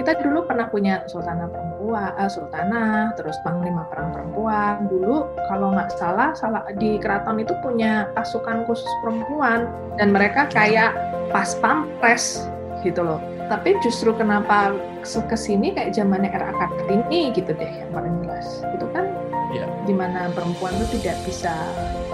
kita dulu pernah punya sultanah perempuan, uh, sultanah, terus panglima perang perempuan. Dulu kalau nggak salah, salah di keraton itu punya pasukan khusus perempuan dan mereka kayak pas pampres gitu loh. Tapi justru kenapa ke sini kayak zamannya era Kartini gitu deh yang paling jelas. Itu kan yeah. di mana perempuan itu tidak bisa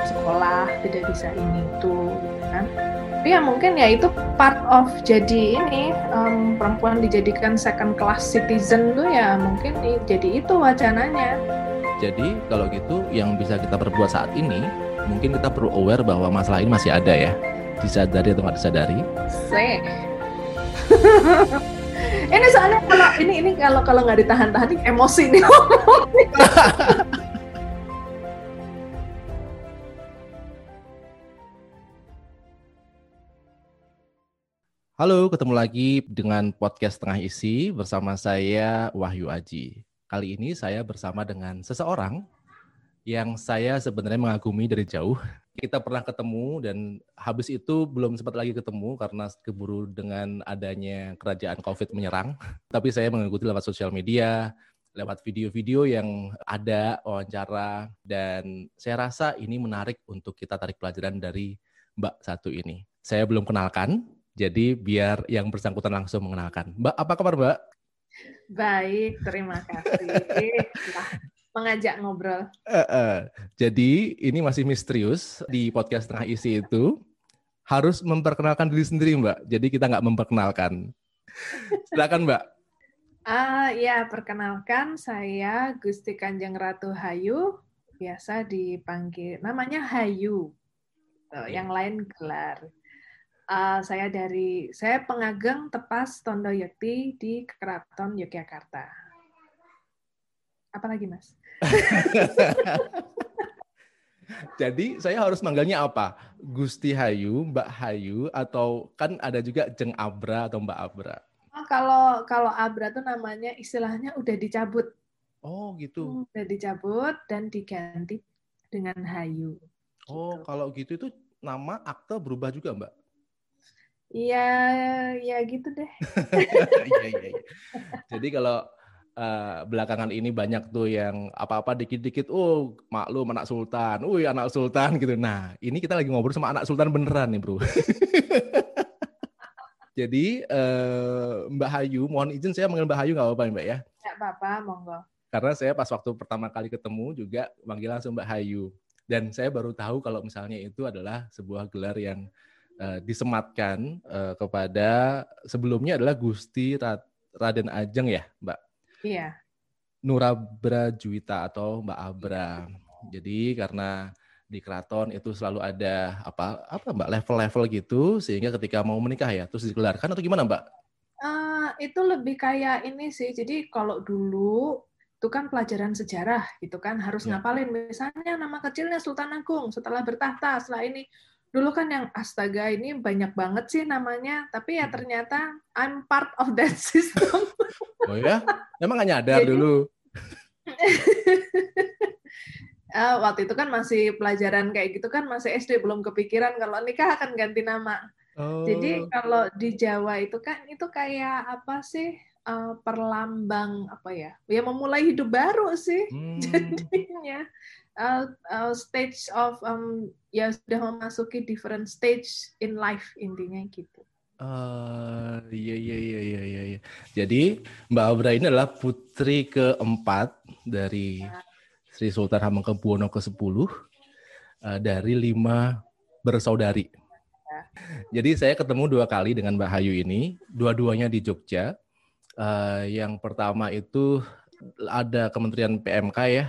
sekolah, tidak bisa ini itu, gitu kan tapi ya mungkin ya itu part of jadi ini um, perempuan dijadikan second class citizen tuh ya mungkin jadi itu wacananya. Jadi kalau gitu yang bisa kita perbuat saat ini mungkin kita perlu aware bahwa masalah ini masih ada ya. Disadari atau nggak disadari? Se. ini soalnya kalau ini ini kalau kalau nggak ditahan-tahan emosi nih Halo, ketemu lagi dengan podcast Tengah Isi bersama saya Wahyu Aji. Kali ini saya bersama dengan seseorang yang saya sebenarnya mengagumi dari jauh. Kita pernah ketemu dan habis itu belum sempat lagi ketemu karena keburu dengan adanya kerajaan COVID menyerang. Tapi saya mengikuti lewat sosial media, lewat video-video yang ada wawancara dan saya rasa ini menarik untuk kita tarik pelajaran dari Mbak satu ini. Saya belum kenalkan, jadi biar yang bersangkutan langsung mengenalkan. Mbak, apa kabar Mbak? Baik, terima kasih. mengajak ngobrol. Uh, uh, jadi ini masih misterius di podcast tengah isi itu harus memperkenalkan diri sendiri Mbak. Jadi kita nggak memperkenalkan. Silakan Mbak. Uh, ya, perkenalkan saya Gusti Kanjeng Ratu Hayu, biasa dipanggil namanya Hayu. Tuh, yang lain gelar. Uh, saya dari saya pengageng tepas Tondo Yekti di Keraton Yogyakarta. Apalagi mas? Jadi saya harus manggilnya apa? Gusti Hayu, Mbak Hayu, atau kan ada juga Jeng Abra atau Mbak Abra? Oh, kalau kalau Abra tuh namanya istilahnya udah dicabut. Oh gitu. Hmm, udah dicabut dan diganti dengan Hayu. Oh gitu. kalau gitu itu nama akte berubah juga Mbak? Iya, ya gitu deh. Iya, iya, iya. Jadi kalau uh, belakangan ini banyak tuh yang apa-apa dikit-dikit, oh maklum anak sultan, wih anak sultan gitu. Nah, ini kita lagi ngobrol sama anak sultan beneran nih, bro. Jadi uh, Mbak Hayu, mohon izin saya manggil Mbak Hayu nggak apa-apa Mbak ya? Nggak apa-apa, monggo. Karena saya pas waktu pertama kali ketemu juga manggil langsung Mbak Hayu. Dan saya baru tahu kalau misalnya itu adalah sebuah gelar yang uh, disematkan uh, kepada sebelumnya adalah Gusti Raden Ajeng ya, Mbak? Iya. Nurabra Juwita atau Mbak Abra. Jadi karena di keraton itu selalu ada apa apa Mbak level-level gitu sehingga ketika mau menikah ya terus digelarkan atau gimana Mbak? Uh, itu lebih kayak ini sih. Jadi kalau dulu itu kan pelajaran sejarah gitu kan harus ya. ngapalin misalnya nama kecilnya Sultan Agung setelah bertahta setelah ini dulu kan yang astaga ini banyak banget sih namanya, tapi ya ternyata I'm part of that system. Oh ya? Emang nggak nyadar Jadi, dulu? uh, waktu itu kan masih pelajaran kayak gitu kan masih SD belum kepikiran kalau nikah akan ganti nama. Oh. Jadi kalau di Jawa itu kan itu kayak apa sih uh, perlambang apa ya? Ya memulai hidup baru sih hmm. jadinya uh, uh, stage of um, ya sudah memasuki different stage in life intinya gitu. Uh, iya iya iya iya iya. Jadi Mbak Abra ini adalah putri keempat dari ya. Sri Sultan Hamengkubuwono ke-10 uh, dari lima bersaudari. Jadi saya ketemu dua kali dengan Mbak Hayu ini, dua-duanya di Jogja. Uh, yang pertama itu ada Kementerian PMK ya,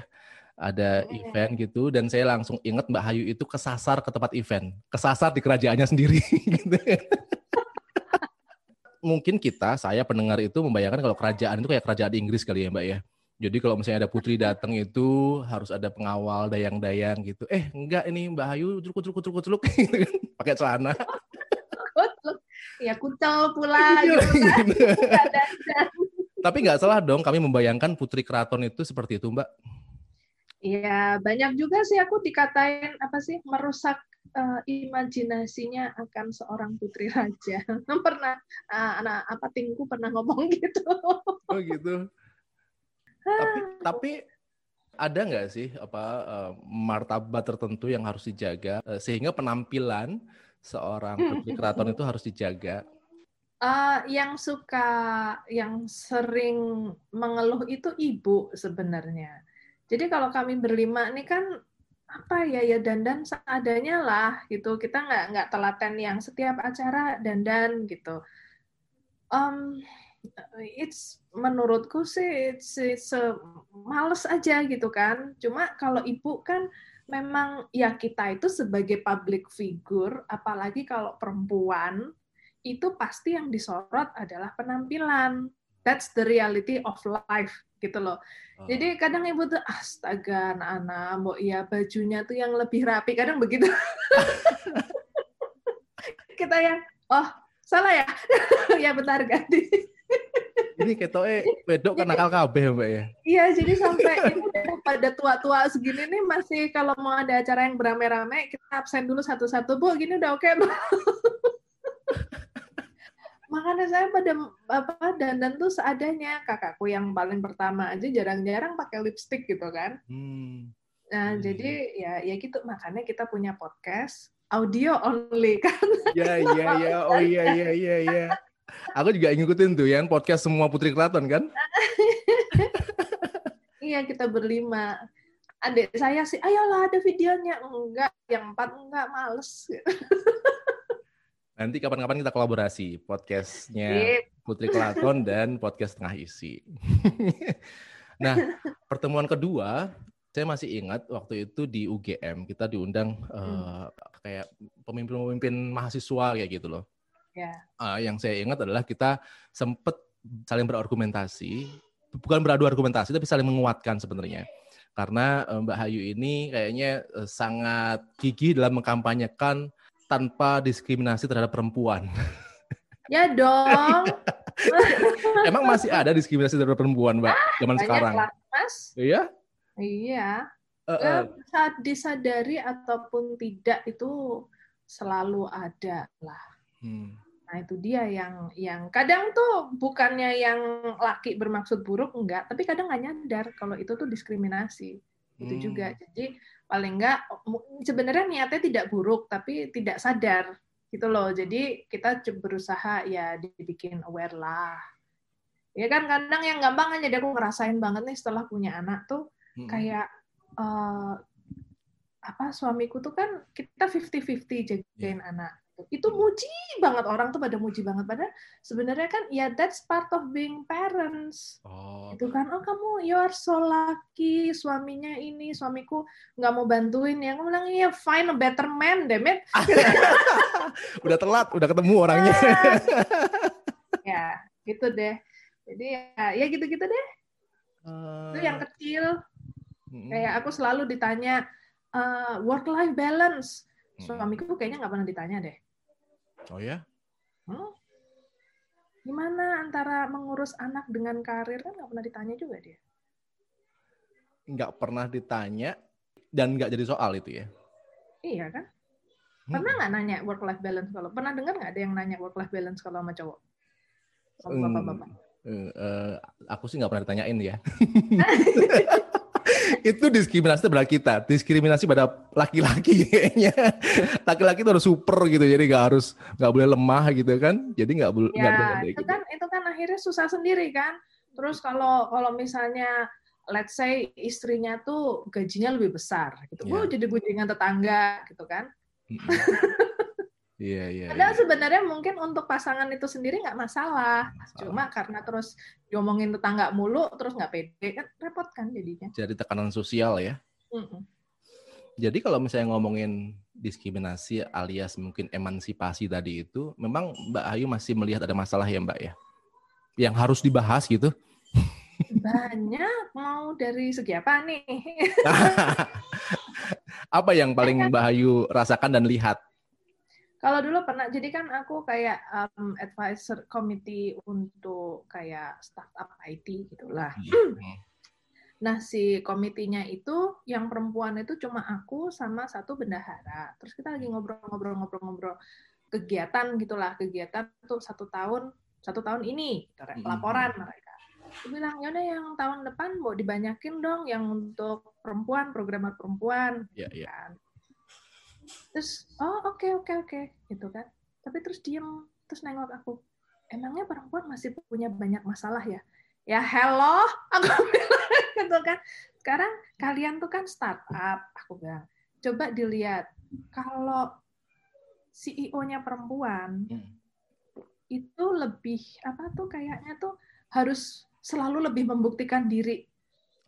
ada oh. event gitu dan saya langsung ingat Mbak Hayu itu kesasar ke tempat event, kesasar di kerajaannya sendiri. gitu. Mungkin kita, saya pendengar itu membayangkan kalau kerajaan itu kayak kerajaan Inggris kali ya Mbak ya. Jadi kalau misalnya ada putri datang itu harus ada pengawal dayang-dayang gitu. Eh enggak ini Mbak Hayu celuk celuk celuk celuk gitu kan. pakai celana. ya kucel pula iya, gitu kan. Gitu. Tapi nggak salah dong kami membayangkan putri keraton itu seperti itu Mbak. Iya, banyak juga sih aku dikatain apa sih merusak uh, imajinasinya akan seorang putri raja. pernah uh, anak apa tingku pernah ngomong gitu. Oh gitu. tapi tapi ada nggak sih apa uh, martabat tertentu yang harus dijaga uh, sehingga penampilan seorang putri keraton itu harus dijaga? Uh, yang suka, yang sering mengeluh itu ibu sebenarnya. Jadi kalau kami berlima ini kan apa ya ya dandan seadanya lah gitu. Kita nggak nggak telaten yang setiap acara dandan gitu. Um, it's menurutku sih it's, it's a, males aja gitu kan. Cuma kalau ibu kan memang ya kita itu sebagai public figure apalagi kalau perempuan itu pasti yang disorot adalah penampilan. That's the reality of life gitu loh. Oh. Jadi kadang ibu tuh astaga anak-anak, mau ya bajunya tuh yang lebih rapi, kadang begitu. Kita yang oh salah ya, ya bentar ganti. Ini ketoke wedok kan nakal kabeh Mbak ya. Iya, jadi sampai ini pada tua-tua segini nih masih kalau mau ada acara yang beramai-ramai kita absen dulu satu-satu, Bu. Gini udah oke, okay, Bu makanya saya pada apa dandan tuh seadanya. Kakakku yang paling pertama aja jarang-jarang pakai lipstick gitu kan. Hmm. nah hmm. jadi ya ya gitu. Makanya kita punya podcast audio only kan? Ya ya ya oh iya iya iya iya. Aku juga ngikutin tuh yang podcast semua putri keraton kan? Iya kita berlima. Adik saya sih ayolah ada videonya. Enggak yang empat enggak males Nanti kapan-kapan kita kolaborasi podcastnya Putri Kelaton dan podcast Tengah Isi. nah, pertemuan kedua saya masih ingat waktu itu di UGM kita diundang hmm. uh, kayak pemimpin-pemimpin mahasiswa kayak gitu loh. Yeah. Ya. Uh, yang saya ingat adalah kita sempat saling berargumentasi, bukan beradu argumentasi tapi saling menguatkan sebenarnya. Karena uh, Mbak Hayu ini kayaknya uh, sangat gigih dalam mengkampanyekan tanpa diskriminasi terhadap perempuan. Ya dong. Emang masih ada diskriminasi terhadap perempuan, Mbak, ah, zaman sekarang? Lah, Mas. Iya? Iya. Uh, uh. Saat disadari ataupun tidak itu selalu ada lah. Hmm. Nah itu dia yang yang kadang tuh bukannya yang laki bermaksud buruk enggak, tapi kadang nggak nyadar kalau itu tuh diskriminasi. Itu hmm. juga. Jadi paling enggak sebenarnya niatnya tidak buruk tapi tidak sadar gitu loh jadi kita berusaha ya dibikin aware lah ya kan kadang yang gampang aja aku ngerasain banget nih setelah punya anak tuh hmm. kayak uh, apa suamiku tuh kan kita 50-50 jagain yeah. anak itu muji banget orang tuh pada muji banget. Padahal sebenarnya kan ya that's part of being parents. Oh. itu kan oh kamu you are so lucky suaminya ini suamiku nggak mau bantuin. Ya aku bilang iya find a better man demet udah telat udah ketemu orangnya. Ya gitu deh. Jadi ya ya gitu-gitu deh. Uh... itu yang kecil. Kayak aku selalu ditanya uh, work life balance suamiku kayaknya nggak pernah ditanya deh Oh ya? Hmm? Gimana antara mengurus anak dengan karir kan nggak pernah ditanya juga dia. Nggak pernah ditanya dan nggak jadi soal itu ya? Iya kan? Hmm. Pernah nggak nanya work life balance kalau pernah dengar nggak ada yang nanya work life balance kalau sama cowok? Sama hmm, bapak-bapak. Uh, uh, aku sih nggak pernah ditanyain ya. itu diskriminasi pada kita, diskriminasi pada laki-laki kayaknya. Laki-laki itu harus super gitu, jadi nggak harus nggak boleh lemah gitu kan. Jadi nggak boleh. Ya, itu gitu. kan itu kan akhirnya susah sendiri kan. Terus kalau kalau misalnya let's say istrinya tuh gajinya lebih besar gitu, ya. oh jadi gunjingan tetangga gitu kan. Iya, iya. Padahal iya. sebenarnya mungkin untuk pasangan itu sendiri nggak masalah. masalah. Cuma karena terus diomongin tetangga mulu, terus nggak pede, kan repot kan jadinya. Jadi tekanan sosial ya. Mm -mm. Jadi kalau misalnya ngomongin diskriminasi alias mungkin emansipasi tadi itu, memang Mbak Ayu masih melihat ada masalah ya Mbak ya? Yang harus dibahas gitu? Banyak, mau dari segi apa nih? apa yang paling Mbak Ayu rasakan dan lihat kalau dulu pernah, jadi kan aku kayak um, advisor committee untuk kayak startup IT gitulah. Hmm. Nah, si komitinya itu yang perempuan itu cuma aku sama satu bendahara. Terus kita lagi ngobrol-ngobrol-ngobrol-ngobrol kegiatan gitulah, kegiatan tuh satu tahun satu tahun ini gitu, laporan mereka. Aku bilang, yaudah yang tahun depan mau dibanyakin dong yang untuk perempuan, programmer perempuan. Yeah, yeah. Kan. Terus, oh oke okay, oke okay, oke, okay. gitu kan. Tapi terus diem, terus nengok aku. Emangnya perempuan masih punya banyak masalah ya? Ya hello, aku bilang gitu kan. Sekarang kalian tuh kan startup, aku bilang. Coba dilihat, kalau CEO-nya perempuan, hmm. itu lebih apa tuh kayaknya tuh harus selalu lebih membuktikan diri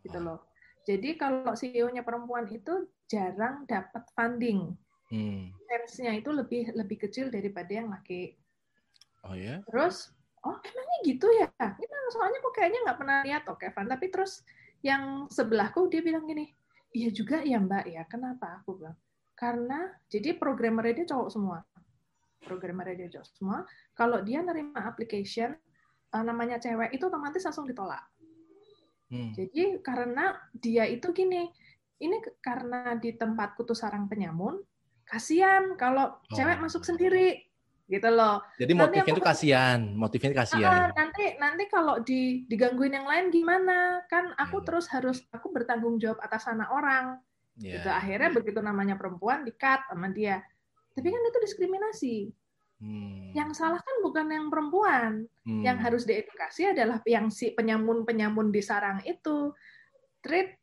gitu loh. Jadi kalau CEO-nya perempuan itu jarang dapat funding. Hmm. itu lebih lebih kecil daripada yang laki. Oh ya? Terus, oh emangnya gitu ya? Ini soalnya kok kayaknya nggak pernah lihat oke Kevin. Tapi terus yang sebelahku dia bilang gini, iya juga ya Mbak ya. Kenapa? Aku bilang, karena jadi programmer dia cowok semua. Programmer dia cowok semua. Kalau dia nerima application, uh, namanya cewek itu otomatis langsung ditolak. Hmm. Jadi karena dia itu gini, ini karena di tempatku tuh sarang penyamun, kasihan kalau oh. cewek masuk sendiri gitu loh. Jadi motifnya itu kasihan, motifnya kasihan. Uh, nanti nanti kalau di digangguin yang lain gimana? Kan aku yeah. terus harus aku bertanggung jawab atas anak orang. Yeah. Gitu. Akhirnya begitu namanya perempuan dikat sama dia. Tapi kan itu diskriminasi. Hmm. Yang salah kan bukan yang perempuan. Hmm. Yang harus diedukasi adalah yang si penyamun-penyamun di sarang itu. Treat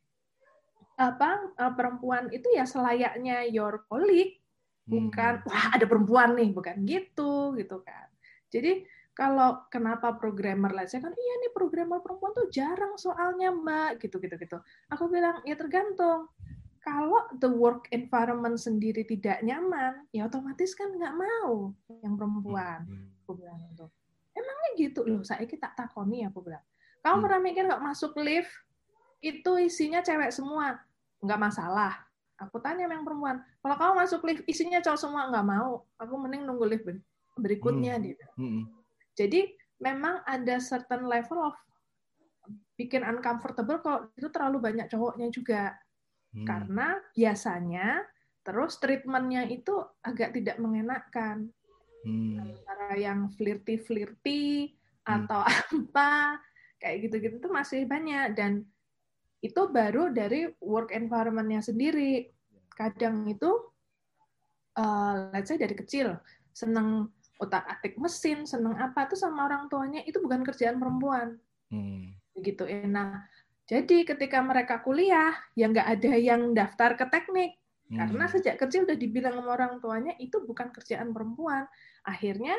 apa eh, perempuan itu ya selayaknya your colleague, bukan hmm. wah ada perempuan nih, bukan gitu gitu kan. Jadi kalau kenapa programmer lah saya kan iya nih programmer perempuan tuh jarang soalnya mbak gitu gitu gitu. Aku bilang ya tergantung kalau the work environment sendiri tidak nyaman, ya otomatis kan nggak mau yang perempuan. Hmm. Aku bilang itu. Emangnya gitu loh, saya kita tak takoni aku bilang. Kamu hmm. pernah mikir nggak masuk lift itu isinya cewek semua, nggak masalah. Aku tanya yang perempuan, kalau kamu masuk lift isinya cowok semua nggak mau, aku mending nunggu lift berikutnya hmm. dia. Hmm. Jadi memang ada certain level of bikin uncomfortable kalau itu terlalu banyak cowoknya juga Hmm. Karena biasanya terus treatmentnya itu agak tidak mengenakan. Hmm. Antara yang flirty-flirty hmm. atau apa kayak gitu-gitu tuh masih banyak dan itu baru dari work environment-nya sendiri. Kadang itu uh, let's say dari kecil seneng otak-atik mesin, seneng apa tuh sama orang tuanya itu bukan kerjaan perempuan. Hmm. Begitu. Nah, jadi ketika mereka kuliah, ya nggak ada yang daftar ke teknik. Hmm. Karena sejak kecil udah dibilang sama orang tuanya, itu bukan kerjaan perempuan. Akhirnya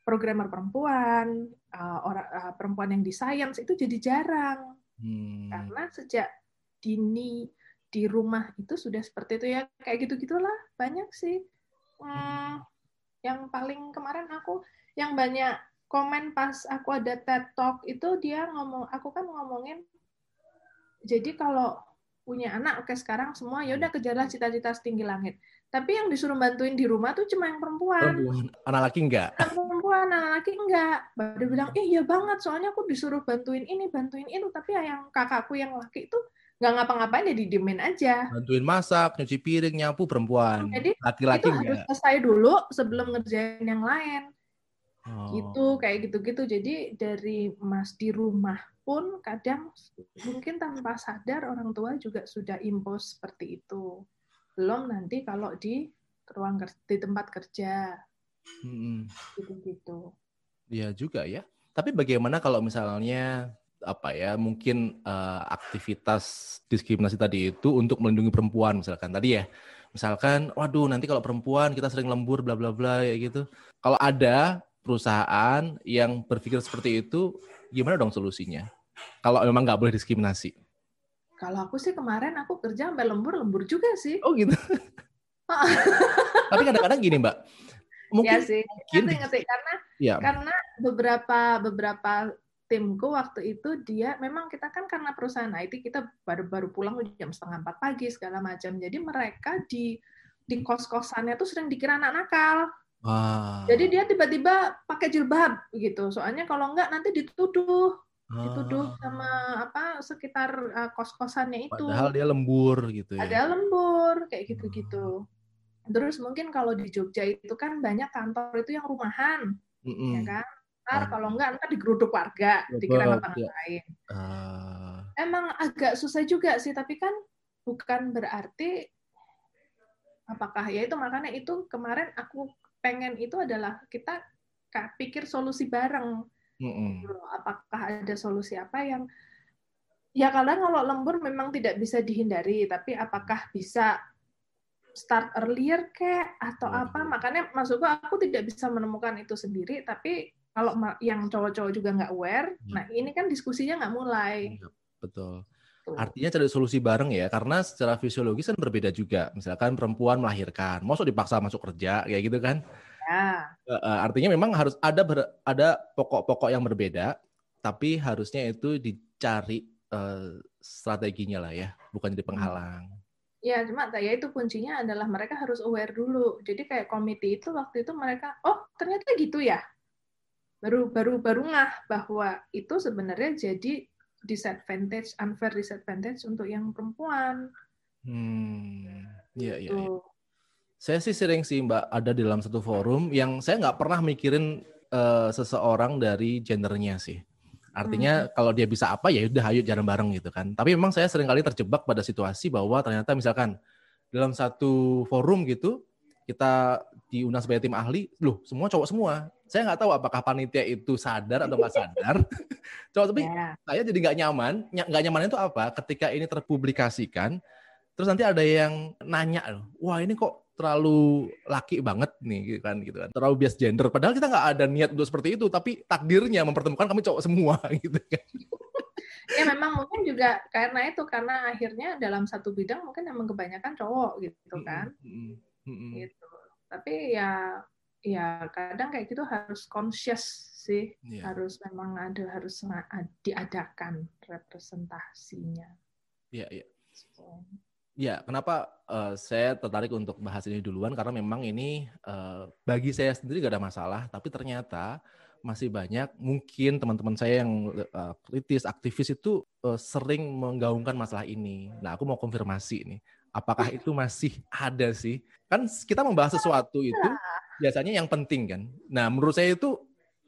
programmer perempuan, uh, orang uh, perempuan yang di science itu jadi jarang. Hmm. Karena sejak dini di rumah itu sudah seperti itu ya kayak gitu gitulah banyak sih hmm, yang paling kemarin aku yang banyak komen pas aku ada TED Talk itu dia ngomong aku kan ngomongin jadi kalau punya anak, oke sekarang semua ya udah kejarlah cita-cita setinggi langit. Tapi yang disuruh bantuin di rumah tuh cuma yang perempuan. Perempuan. Anak laki enggak? Perempuan, anak laki enggak. Baru bilang, eh iya banget, soalnya aku disuruh bantuin ini, bantuin itu. Tapi yang kakakku yang laki itu nggak ngapa-ngapain ya didiemin aja. Bantuin masak, nyuci piring, nyapu perempuan. Jadi laki-laki itu harus selesai dulu sebelum ngerjain yang lain. Oh. Gitu, kayak gitu-gitu. Jadi dari mas di rumah pun kadang mungkin tanpa sadar orang tua juga sudah impos seperti itu. Belum nanti kalau di ruang di tempat kerja. Hmm. Gitu-gitu. Iya juga ya. Tapi bagaimana kalau misalnya apa ya mungkin uh, aktivitas diskriminasi tadi itu untuk melindungi perempuan misalkan tadi ya misalkan waduh nanti kalau perempuan kita sering lembur bla bla bla ya gitu kalau ada perusahaan yang berpikir seperti itu gimana dong solusinya kalau memang nggak boleh diskriminasi? Kalau aku sih kemarin aku kerja sampai lembur-lembur juga sih. Oh gitu. Tapi kadang-kadang gini Mbak, mungkin ya sih, mungkin ngerti, karena ya. karena beberapa beberapa timku waktu itu dia memang kita kan karena perusahaan IT kita baru-baru pulang jam setengah empat pagi segala macam jadi mereka di di kos kosannya tuh sering dikira anak nakal Wow. Jadi dia tiba-tiba pakai jilbab gitu. Soalnya kalau enggak nanti dituduh oh. dituduh sama apa sekitar uh, kos-kosannya itu. Padahal dia lembur gitu ya. Ada lembur kayak gitu-gitu. Terus mungkin kalau di Jogja itu kan banyak kantor itu yang rumahan, mm -mm. ya kan? Ntar kalau enggak ntar digeruduk warga, dikira ngapa-ngapain. Uh. Emang agak susah juga sih, tapi kan bukan berarti apakah ya itu makanya itu kemarin aku pengen itu adalah kita pikir solusi bareng. Mm-hmm. Apakah ada solusi apa yang ya kadang kalau lembur memang tidak bisa dihindari, tapi apakah bisa start earlier kayak atau mm-hmm. apa? Makanya maksudku aku tidak bisa menemukan itu sendiri, tapi kalau yang cowok-cowok juga nggak aware, hmm. nah ini kan diskusinya nggak mulai. Iya, betul. Artinya cari solusi bareng ya, karena secara fisiologis kan berbeda juga. Misalkan perempuan melahirkan, mau dipaksa masuk kerja kayak gitu kan? Ya. Artinya memang harus ada ber, ada pokok-pokok yang berbeda, tapi harusnya itu dicari uh, strateginya lah ya, bukan jadi hmm. penghalang. Ya, cuma ya itu kuncinya adalah mereka harus aware dulu. Jadi kayak komite itu waktu itu mereka, oh ternyata gitu ya. Baru baru baru ngah bahwa itu sebenarnya jadi disadvantage, unfair disadvantage untuk yang perempuan. Hmm, iya iya. Ya. Saya sih sering sih Mbak ada di dalam satu forum yang saya nggak pernah mikirin uh, seseorang dari gendernya sih. Artinya hmm. kalau dia bisa apa ya udah ayo jalan bareng gitu kan. Tapi memang saya sering kali terjebak pada situasi bahwa ternyata misalkan dalam satu forum gitu kita diundang sebagai tim ahli, loh semua cowok semua saya nggak tahu apakah panitia itu sadar atau nggak sadar. Coba tapi yeah. saya jadi nggak nyaman. Nggak nyaman itu apa? Ketika ini terpublikasikan, terus nanti ada yang nanya loh, wah ini kok terlalu laki banget nih gitu kan gitu kan. Terlalu bias gender. Padahal kita nggak ada niat untuk seperti itu tapi takdirnya mempertemukan kami cowok semua gitu kan. Ya memang mungkin juga karena itu karena akhirnya dalam satu bidang mungkin emang kebanyakan cowok gitu kan. mm -hmm. gitu. Tapi ya ya kadang kayak gitu harus conscious sih. Yeah. harus memang ada harus diadakan representasinya. Iya yeah, iya. Yeah. Ya kenapa uh, saya tertarik untuk bahas ini duluan karena memang ini uh, bagi saya sendiri gak ada masalah tapi ternyata masih banyak mungkin teman-teman saya yang uh, kritis aktivis itu uh, sering menggaungkan masalah ini nah aku mau konfirmasi nih apakah itu masih ada sih kan kita membahas sesuatu itu biasanya yang penting kan. Nah, menurut saya itu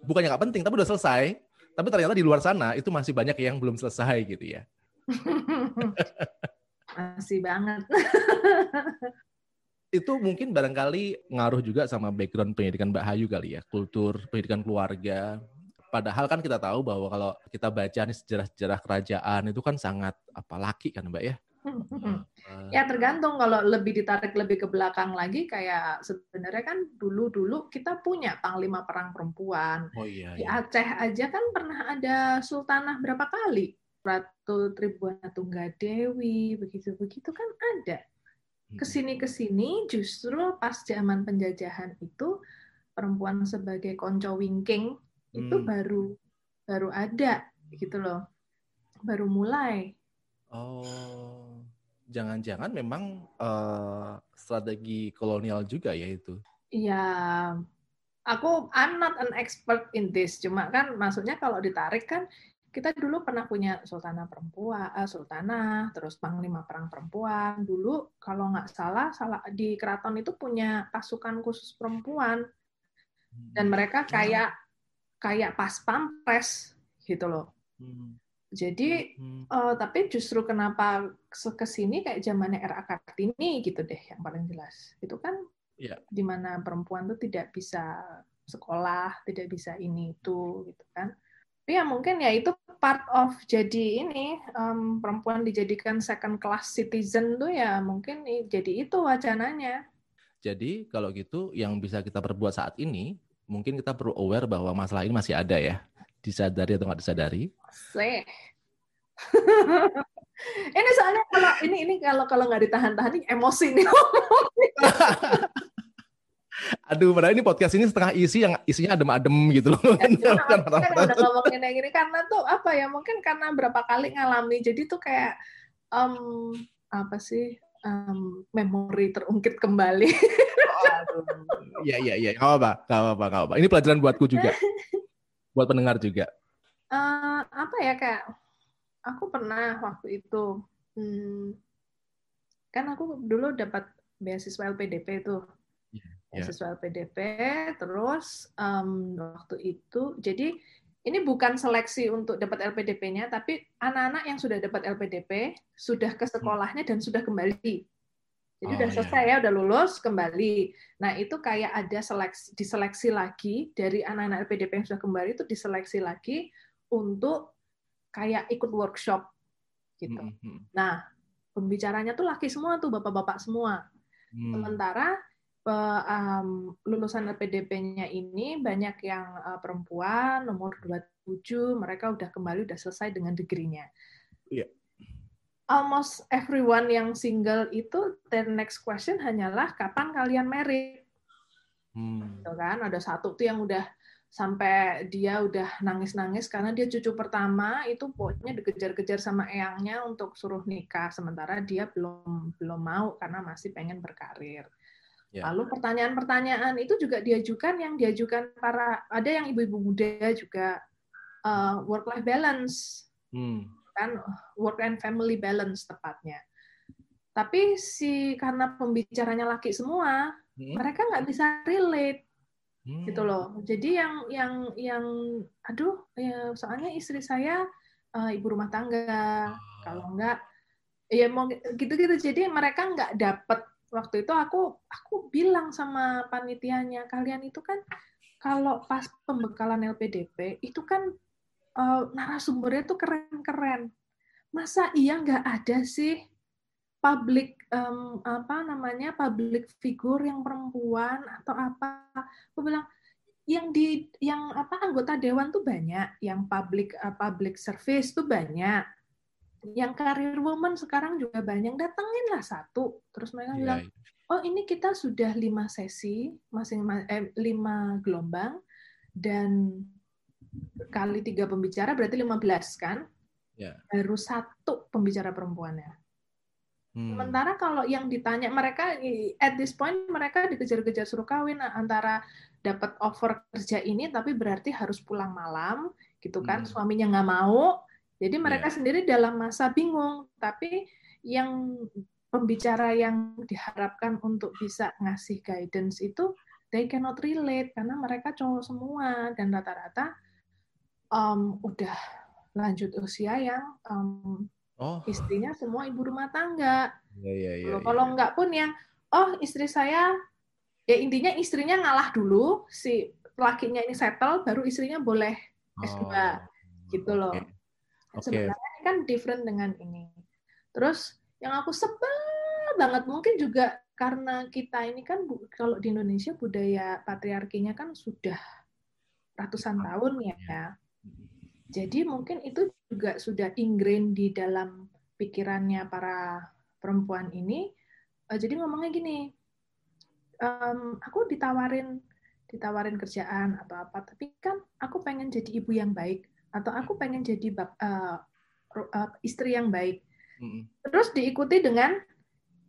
bukannya nggak penting, tapi udah selesai. Tapi ternyata di luar sana itu masih banyak yang belum selesai gitu ya. masih banget. itu mungkin barangkali ngaruh juga sama background pendidikan Mbak Hayu kali ya, kultur pendidikan keluarga. Padahal kan kita tahu bahwa kalau kita baca nih sejarah-sejarah kerajaan itu kan sangat apa laki kan Mbak ya. Ya tergantung kalau lebih ditarik lebih ke belakang lagi kayak sebenarnya kan dulu-dulu kita punya panglima perang perempuan. Oh iya. Di iya. Aceh aja kan pernah ada sultanah berapa kali? Ratu Tribuana Tunggadewi begitu-begitu kan ada. Ke sini ke sini justru pas zaman penjajahan itu perempuan sebagai konco wingking itu hmm. baru baru ada gitu loh. Baru mulai. Oh jangan-jangan memang uh, strategi kolonial juga ya itu. Iya, aku I'm not an expert in this, cuma kan maksudnya kalau ditarik kan kita dulu pernah punya sultanah perempuan, uh, sultanah, terus panglima perang perempuan. Dulu kalau nggak salah, salah di keraton itu punya pasukan khusus perempuan, dan mereka hmm. kayak kayak pas pampres gitu loh. Hmm. Jadi, hmm. uh, tapi justru kenapa ke sini kayak zamannya era Kartini gitu deh yang paling jelas. Itu kan yeah. di mana perempuan tuh tidak bisa sekolah, tidak bisa ini itu gitu kan. Tapi ya mungkin ya itu part of jadi ini um, perempuan dijadikan second class citizen tuh ya mungkin jadi itu wacananya. Jadi kalau gitu yang bisa kita perbuat saat ini mungkin kita perlu aware bahwa masalah ini masih ada ya disadari atau nggak disadari? Seh. ini soalnya kalau ini ini kalau kalau nggak ditahan-tahan ini emosi nih. Aduh, padahal ini podcast ini setengah isi yang isinya adem-adem gitu loh. Ya, kan udah ngomongin yang ini karena tuh apa ya mungkin karena berapa kali ngalami jadi tuh kayak um, apa sih um, memori terungkit kembali. Iya iya iya, nggak apa-apa, nggak apa-apa, nggak apa. Ini pelajaran buatku juga, buat pendengar juga. uh, apa ya kayak aku pernah waktu itu hmm, kan aku dulu dapat beasiswa LPDP itu yeah. beasiswa LPDP terus um, waktu itu jadi ini bukan seleksi untuk dapat LPDP-nya, tapi anak-anak yang sudah dapat LPDP sudah ke sekolahnya dan sudah kembali. Jadi oh, udah iya. selesai ya, udah lulus kembali. Nah itu kayak ada seleksi, diseleksi lagi dari anak-anak LPDP yang sudah kembali itu diseleksi lagi untuk kayak ikut workshop gitu. Mm -hmm. Nah pembicaranya tuh laki semua tuh bapak-bapak semua. Hmm. Sementara um, lulusan LPDP-nya ini banyak yang uh, perempuan nomor 27 mereka udah kembali udah selesai dengan degree-nya. Yeah. Almost everyone yang single itu their next question hanyalah kapan kalian married. Hmm. Gitu kan ada satu tuh yang udah sampai dia udah nangis-nangis karena dia cucu pertama itu pokoknya dikejar-kejar sama eyangnya untuk suruh nikah sementara dia belum belum mau karena masih pengen berkarir. Ya. Lalu pertanyaan-pertanyaan itu juga diajukan yang diajukan para ada yang ibu-ibu muda juga uh, eh, work life balance hmm. kan work and family balance tepatnya. Tapi si karena pembicaranya laki semua, hmm. mereka nggak bisa relate hmm. gitu loh. Jadi yang yang yang aduh ya soalnya istri saya uh, ibu rumah tangga, oh. kalau enggak ya mau gitu-gitu. Jadi mereka nggak dapet waktu itu aku aku bilang sama panitianya kalian itu kan kalau pas pembekalan LPDP itu kan uh, narasumbernya tuh keren-keren. Masa iya nggak ada sih public um, apa namanya public figure yang perempuan atau apa? Aku bilang yang di yang apa anggota dewan tuh banyak yang public uh, public service tuh banyak yang karir woman sekarang juga banyak datengin lah satu terus mereka yeah. bilang iya. oh ini kita sudah lima sesi masing eh, lima gelombang dan kali tiga pembicara berarti lima belas kan yeah. baru satu pembicara perempuannya hmm. sementara kalau yang ditanya mereka at this point mereka dikejar-kejar suruh kawin antara dapat offer kerja ini tapi berarti harus pulang malam gitu kan hmm. suaminya nggak mau jadi mereka yeah. sendiri dalam masa bingung, tapi yang pembicara yang diharapkan untuk bisa ngasih guidance itu they cannot relate karena mereka cowok semua dan rata-rata um, udah lanjut usia yang um, oh. istrinya semua ibu rumah tangga. Yeah, yeah, yeah, Kalau yeah. nggak pun yang oh istri saya ya intinya istrinya ngalah dulu si lakinya ini settle baru istrinya boleh S2 oh. gitu loh. Okay. Okay. Sebenarnya ini kan different dengan ini. Terus yang aku sebel banget mungkin juga karena kita ini kan kalau di Indonesia budaya patriarkinya kan sudah ratusan tahun ya. ya. Jadi mungkin itu juga sudah ingrain di dalam pikirannya para perempuan ini. Eh, jadi ngomongnya gini, um, aku ditawarin ditawarin kerjaan atau apa, tapi kan aku pengen jadi ibu yang baik atau aku pengen jadi uh, uh, istri yang baik. Mm-hmm. Terus diikuti dengan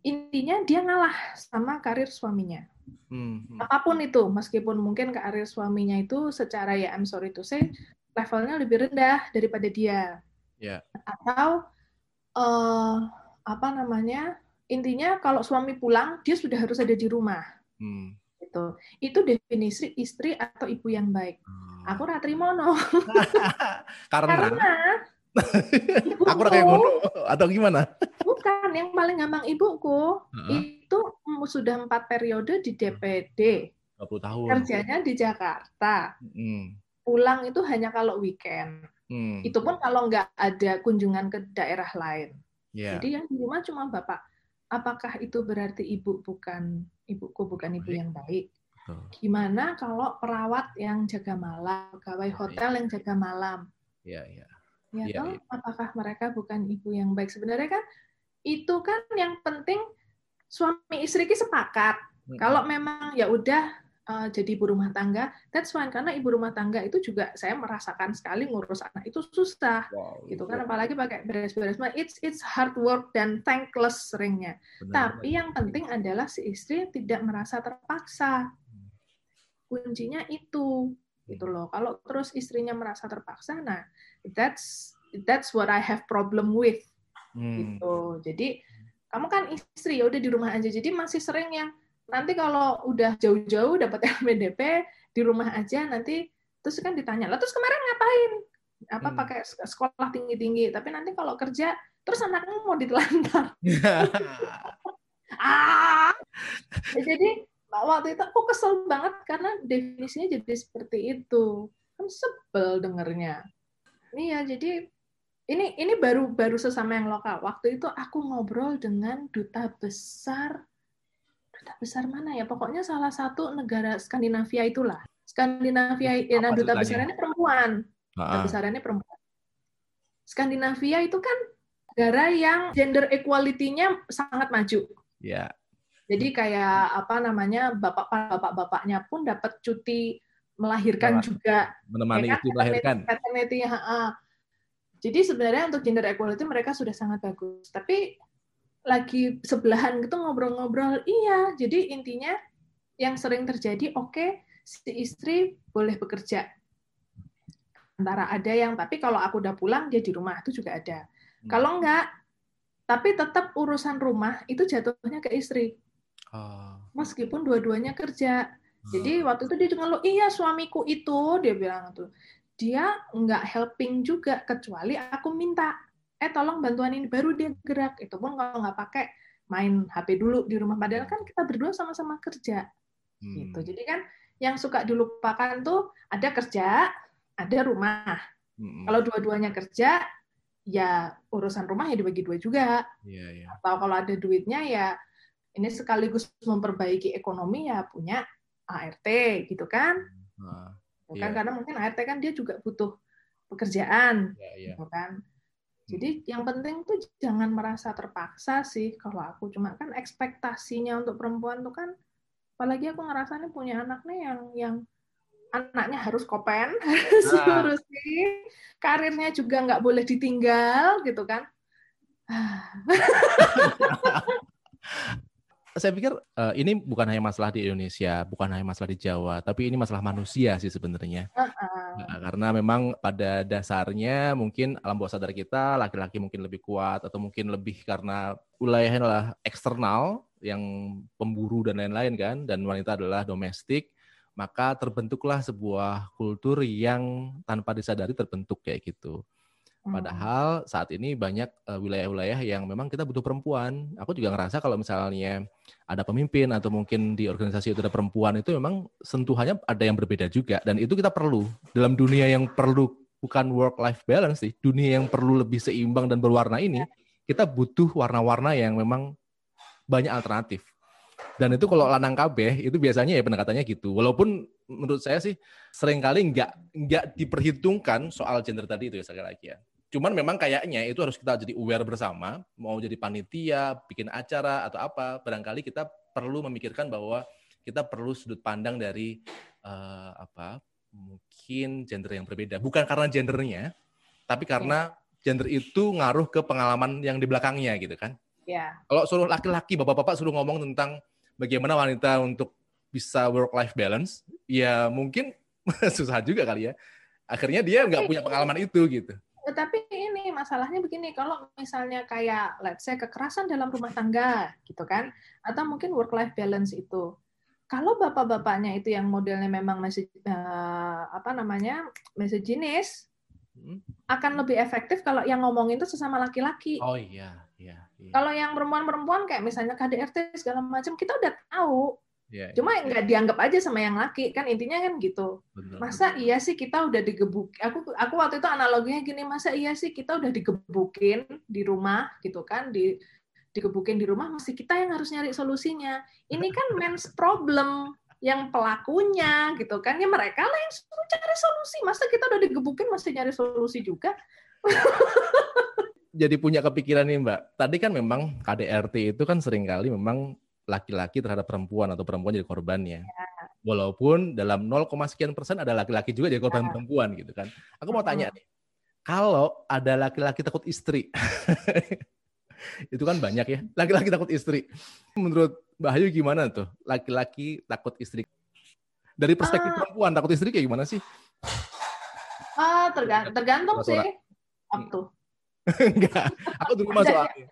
intinya dia ngalah sama karir suaminya. Mm-hmm. Apa pun itu, meskipun mungkin karir suaminya itu secara ya I'm sorry to say levelnya lebih rendah daripada dia. Yeah. Atau uh, apa namanya? Intinya kalau suami pulang dia sudah harus ada di rumah. Mm gitu. Itu definisi istri atau ibu yang baik. Hmm. Aku ratri mono. Karena, Karena ibuku, aku kayak mono atau gimana? Bukan, yang paling gampang ibuku uh-huh. itu sudah empat periode di DPD. 20 tahun. Kerjanya di Jakarta. Hmm. Pulang itu hanya kalau weekend. Hmm. Itu pun kalau nggak ada kunjungan ke daerah lain. Yeah. Jadi yang di rumah cuma bapak. Apakah itu berarti ibu bukan ibuku bukan ibu yang baik. Gimana kalau perawat yang jaga malam, pegawai iya, hotel yang jaga malam? Iya, iya. Ya, ya, ya. apakah mereka bukan ibu yang baik? Sebenarnya kan itu kan yang penting suami istri sepakat. Hmm. Kalau memang ya udah uh, jadi ibu rumah tangga, that's fine karena ibu rumah tangga itu juga saya merasakan sekali ngurus anak itu susah, wow, gitu kan apalagi pakai beres-beres. It's it's hard work dan thankless seringnya. Benar, Tapi benar. yang penting adalah si istri tidak merasa terpaksa. Kuncinya itu gitu loh. Kalau terus istrinya merasa terpaksa, nah that's that's what I have problem with hmm. gitu. Jadi kamu kan istri ya udah di rumah aja. Jadi masih sering yang nanti kalau udah jauh-jauh dapat LPDP di rumah aja nanti terus kan ditanya, "Lah terus kemarin ngapain?" Apa hmm. pakai sekolah tinggi-tinggi, tapi nanti kalau kerja terus anakmu mau ditelantar. ah. Jadi waktu itu aku kesel banget karena definisinya jadi seperti itu. Kan sebel dengernya. Iya, jadi ini ini baru baru sesama yang lokal. Waktu itu aku ngobrol dengan duta besar duta besar mana ya? Pokoknya salah satu negara Skandinavia itulah. Skandinavia ya, nah, duta besarnya perempuan. Duta besarnya perempuan. Skandinavia itu kan negara yang gender equality-nya sangat maju. Ya. Jadi kayak apa namanya bapak bapak bapaknya pun dapat cuti melahirkan Menemani, juga. Menemani ya kan? melahirkan. Maternity, ha -ha. Jadi sebenarnya untuk gender equality mereka sudah sangat bagus. Tapi lagi sebelahan gitu ngobrol-ngobrol, iya. Jadi intinya yang sering terjadi, oke, okay, si istri boleh bekerja. Antara ada yang, tapi kalau aku udah pulang, dia di rumah, itu juga ada. Hmm. Kalau enggak, tapi tetap urusan rumah itu jatuhnya ke istri. Oh. Meskipun dua-duanya kerja. Jadi hmm. waktu itu dia ngeluh, iya suamiku itu, dia bilang tuh, dia nggak helping juga kecuali aku minta, eh tolong bantuan ini, baru dia gerak. Itu pun kalau nggak pakai main HP dulu di rumah. Padahal kan kita berdua sama-sama kerja. Gitu. Hmm. Gitu. Jadi kan yang suka dilupakan tuh ada kerja, ada rumah. Hmm. Kalau dua-duanya kerja, ya urusan rumah ya dibagi dua juga. Yeah, yeah. Atau kalau ada duitnya ya ini sekaligus memperbaiki ekonomi ya punya ART gitu kan nah, bukan iya. karena mungkin ART kan dia juga butuh pekerjaan yeah, yeah. gitu kan jadi hmm. yang penting tuh jangan merasa terpaksa sih kalau aku cuma kan ekspektasinya untuk perempuan tuh kan apalagi aku ngerasanya punya anak nih yang yang anaknya harus kopen harus nah. ngurusin karirnya juga nggak boleh ditinggal gitu kan saya pikir uh, ini bukan hanya masalah di Indonesia, bukan hanya masalah di Jawa, tapi ini masalah manusia sih sebenarnya. Uh-uh. Nah, karena memang pada dasarnya mungkin alam bawah sadar kita laki-laki mungkin lebih kuat atau mungkin lebih karena wilayahnya adalah eksternal yang pemburu dan lain-lain kan, dan wanita adalah domestik, maka terbentuklah sebuah kultur yang tanpa disadari terbentuk kayak gitu. Hmm. Padahal saat ini banyak eh, wilayah-wilayah yang memang kita butuh perempuan. Aku juga ngerasa kalau misalnya ada pemimpin atau mungkin di organisasi itu ada perempuan itu memang sentuhannya ada yang berbeda juga dan itu kita perlu dalam dunia yang perlu bukan work life balance sih, dunia yang perlu lebih seimbang dan berwarna ini, ya. kita butuh warna-warna yang memang banyak alternatif. Dan itu kalau lanang kabeh itu biasanya ya pendekatannya gitu. Walaupun menurut saya sih sering kali nggak nggak diperhitungkan soal gender tadi itu ya sekali lagi ya. Cuman memang kayaknya itu harus kita jadi aware bersama, mau jadi panitia, bikin acara atau apa, barangkali kita perlu memikirkan bahwa kita perlu sudut pandang dari uh, apa mungkin gender yang berbeda. Bukan karena gendernya, tapi karena gender itu ngaruh ke pengalaman yang di belakangnya gitu kan. Ya. Kalau suruh laki-laki, bapak-bapak suruh ngomong tentang bagaimana wanita untuk bisa work life balance, ya mungkin susah juga kali ya. Akhirnya dia nggak punya pengalaman itu gitu. Tapi ini masalahnya begini, kalau misalnya kayak let's say kekerasan dalam rumah tangga gitu kan, atau mungkin work life balance itu. Kalau bapak-bapaknya itu yang modelnya memang masih uh, apa namanya? jenis hmm. akan lebih efektif kalau yang ngomongin itu sesama laki-laki. Oh iya, iya. iya. Kalau yang perempuan-perempuan kayak misalnya KDRT segala macam, kita udah tahu Yeah, iya. Cuma yeah. nggak dianggap aja sama yang laki kan intinya kan gitu. Betul, masa betul. iya sih kita udah digebuk? Aku aku waktu itu analoginya gini, masa iya sih kita udah digebukin di rumah gitu kan di digebukin di rumah masih kita yang harus nyari solusinya. Ini kan men's problem yang pelakunya gitu kan ya mereka lah yang suruh cari solusi. Masa kita udah digebukin masih nyari solusi juga? Jadi punya kepikiran nih Mbak. Tadi kan memang KDRT itu kan sering kali memang laki-laki terhadap perempuan atau perempuan jadi korbannya. Ya. Walaupun dalam 0, sekian persen ada laki-laki juga jadi korban ya. perempuan gitu kan. Aku mau tanya nih, kalau ada laki-laki takut istri, itu kan banyak ya, laki-laki takut istri. Menurut Mbak Ayu gimana tuh, laki-laki takut istri? Dari perspektif uh, perempuan takut istri kayak gimana sih? Ah, uh, tergantung, tergantung sih. Waktu. Enggak, aku di rumah soalnya.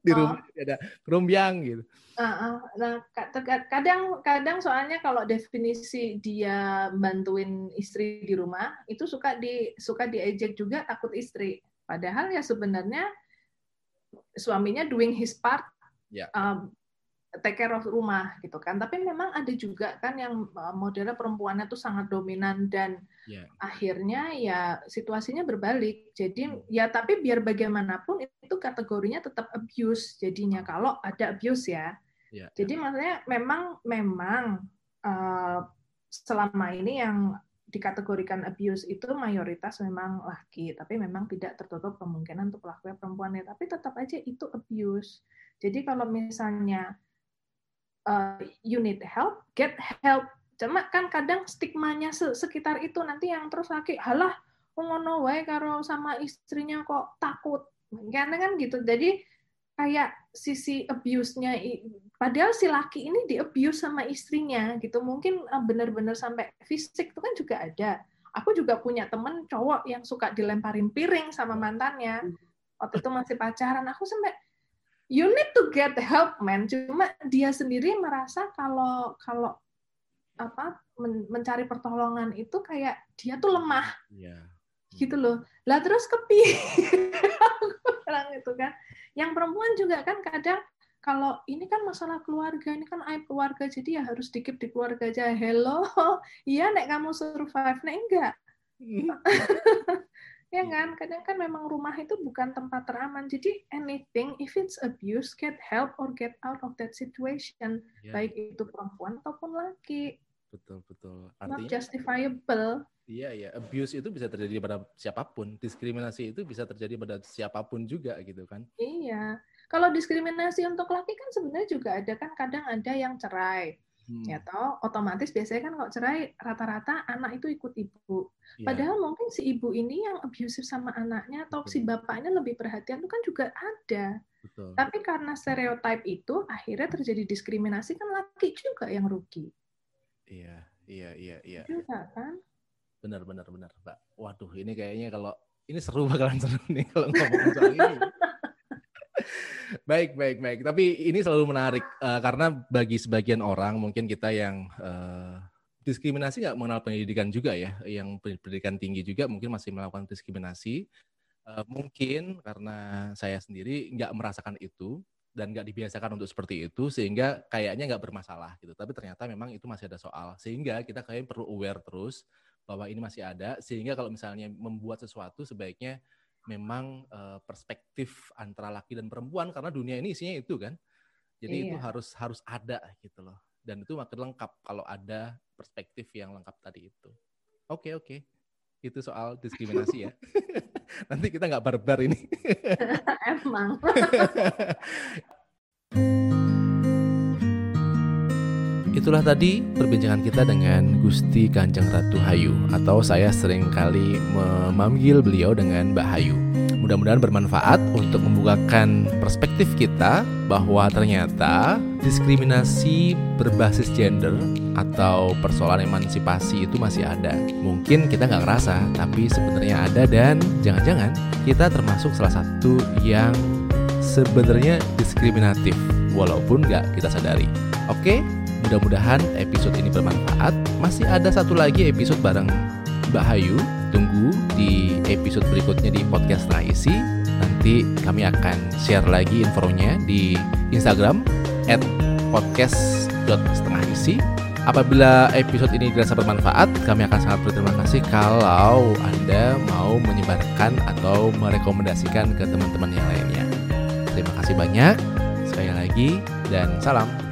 Di rumah oh. ada kerombyang gitu. Nah, kadang kadang soalnya kalau definisi dia bantuin istri di rumah itu suka di suka diejek juga takut istri. Padahal ya sebenarnya suaminya doing his part, yeah. um, take care of rumah gitu kan. Tapi memang ada juga kan yang uh, modelnya perempuannya tuh sangat dominan dan yeah. akhirnya ya situasinya berbalik. Jadi hmm. ya tapi biar bagaimanapun itu kategorinya tetap abuse jadinya kalau ada abuse ya. Ya, Jadi ya. maksudnya memang memang uh, selama ini yang dikategorikan abuse itu mayoritas memang laki, tapi memang tidak tertutup kemungkinan untuk pelakunya perempuan ya. Tapi tetap aja itu abuse. Jadi kalau misalnya uh, you need help, get help. Cuma kan kadang stigmanya sekitar itu nanti yang terus laki, halah ngono wae karo sama istrinya kok takut. Kan kan gitu. Jadi kayak sisi abuse-nya padahal si laki ini di abuse sama istrinya gitu mungkin eh, benar-benar sampai fisik itu kan juga ada aku juga punya temen cowok yang suka dilemparin piring sama mantannya waktu itu masih pacaran aku sampai you need to get help man. Cuma dia sendiri merasa kalau kalau apa mencari pertolongan itu kayak dia tuh lemah. Yeah. gitu loh. Lah terus kepi itu kan. Yang perempuan juga kan kadang kalau ini kan masalah keluarga, ini kan aib keluarga, jadi ya harus dikip di keluarga aja. Hello, iya nek kamu survive, nek enggak. ya kan, kadang kan memang rumah itu bukan tempat teraman. Jadi anything, if it's abuse, get help or get out of that situation. Yeah. Baik itu perempuan ataupun laki. Betul, betul. Artinya, Not justifiable. Iya, iya. Abuse itu bisa terjadi pada siapa pun. Diskriminasi itu bisa terjadi pada siapa pun juga gitu kan. Iya. Kalau diskriminasi untuk laki kan sebenarnya juga ada kan kadang ada yang cerai. Hmm. Ya toh, otomatis biasanya kan kalau cerai rata-rata anak itu ikut ibu. Ya. Padahal mungkin si ibu ini yang abusive sama anaknya atau Betul. si bapaknya lebih perhatian itu kan juga ada. Betul. Tapi karena stereotip itu akhirnya terjadi diskriminasi kan laki juga yang rugi. Iya, iya, iya, iya. Juga kan? Benar, benar, benar, Pak. Waduh, ini kayaknya kalau ini seru bakalan seru nih kalau ngomong soal ini. baik, baik, baik. Tapi ini selalu menarik uh, karena bagi sebagian orang mungkin kita yang uh, diskriminasi nggak mengenal pendidikan juga ya, yang pendidikan tinggi juga mungkin masih melakukan diskriminasi. Uh, mungkin karena saya sendiri nggak merasakan itu dan nggak dibiasakan untuk seperti itu sehingga kayaknya nggak bermasalah gitu. Tapi ternyata memang itu masih ada soal sehingga kita kayaknya perlu aware terus bahwa ini masih ada sehingga kalau misalnya membuat sesuatu sebaiknya memang uh, perspektif antara laki dan perempuan karena dunia ini isinya itu kan. Jadi iya. itu harus harus ada gitu loh. Dan itu makin lengkap kalau ada perspektif yang lengkap tadi itu. Oke okay, oke. Okay. itu soal diskriminasi ya. Nanti kita nggak barbar ini. Emang Itulah tadi perbincangan kita dengan Gusti Kanjeng Ratu Hayu atau saya sering kali memanggil beliau dengan Mbak Hayu. Mudah-mudahan bermanfaat untuk membukakan perspektif kita bahwa ternyata diskriminasi berbasis gender atau persoalan emansipasi itu masih ada. Mungkin kita nggak ngerasa, tapi sebenarnya ada dan jangan-jangan kita termasuk salah satu yang sebenarnya diskriminatif walaupun nggak kita sadari. Oke, Mudah-mudahan episode ini bermanfaat. Masih ada satu lagi episode bareng Mbak Hayu. Tunggu di episode berikutnya di podcast Isi. Nanti kami akan share lagi infonya di Instagram at podcast.setengahisi. Apabila episode ini dirasa bermanfaat, kami akan sangat berterima kasih kalau Anda mau menyebarkan atau merekomendasikan ke teman-teman yang lainnya. Terima kasih banyak, sekali lagi, dan salam.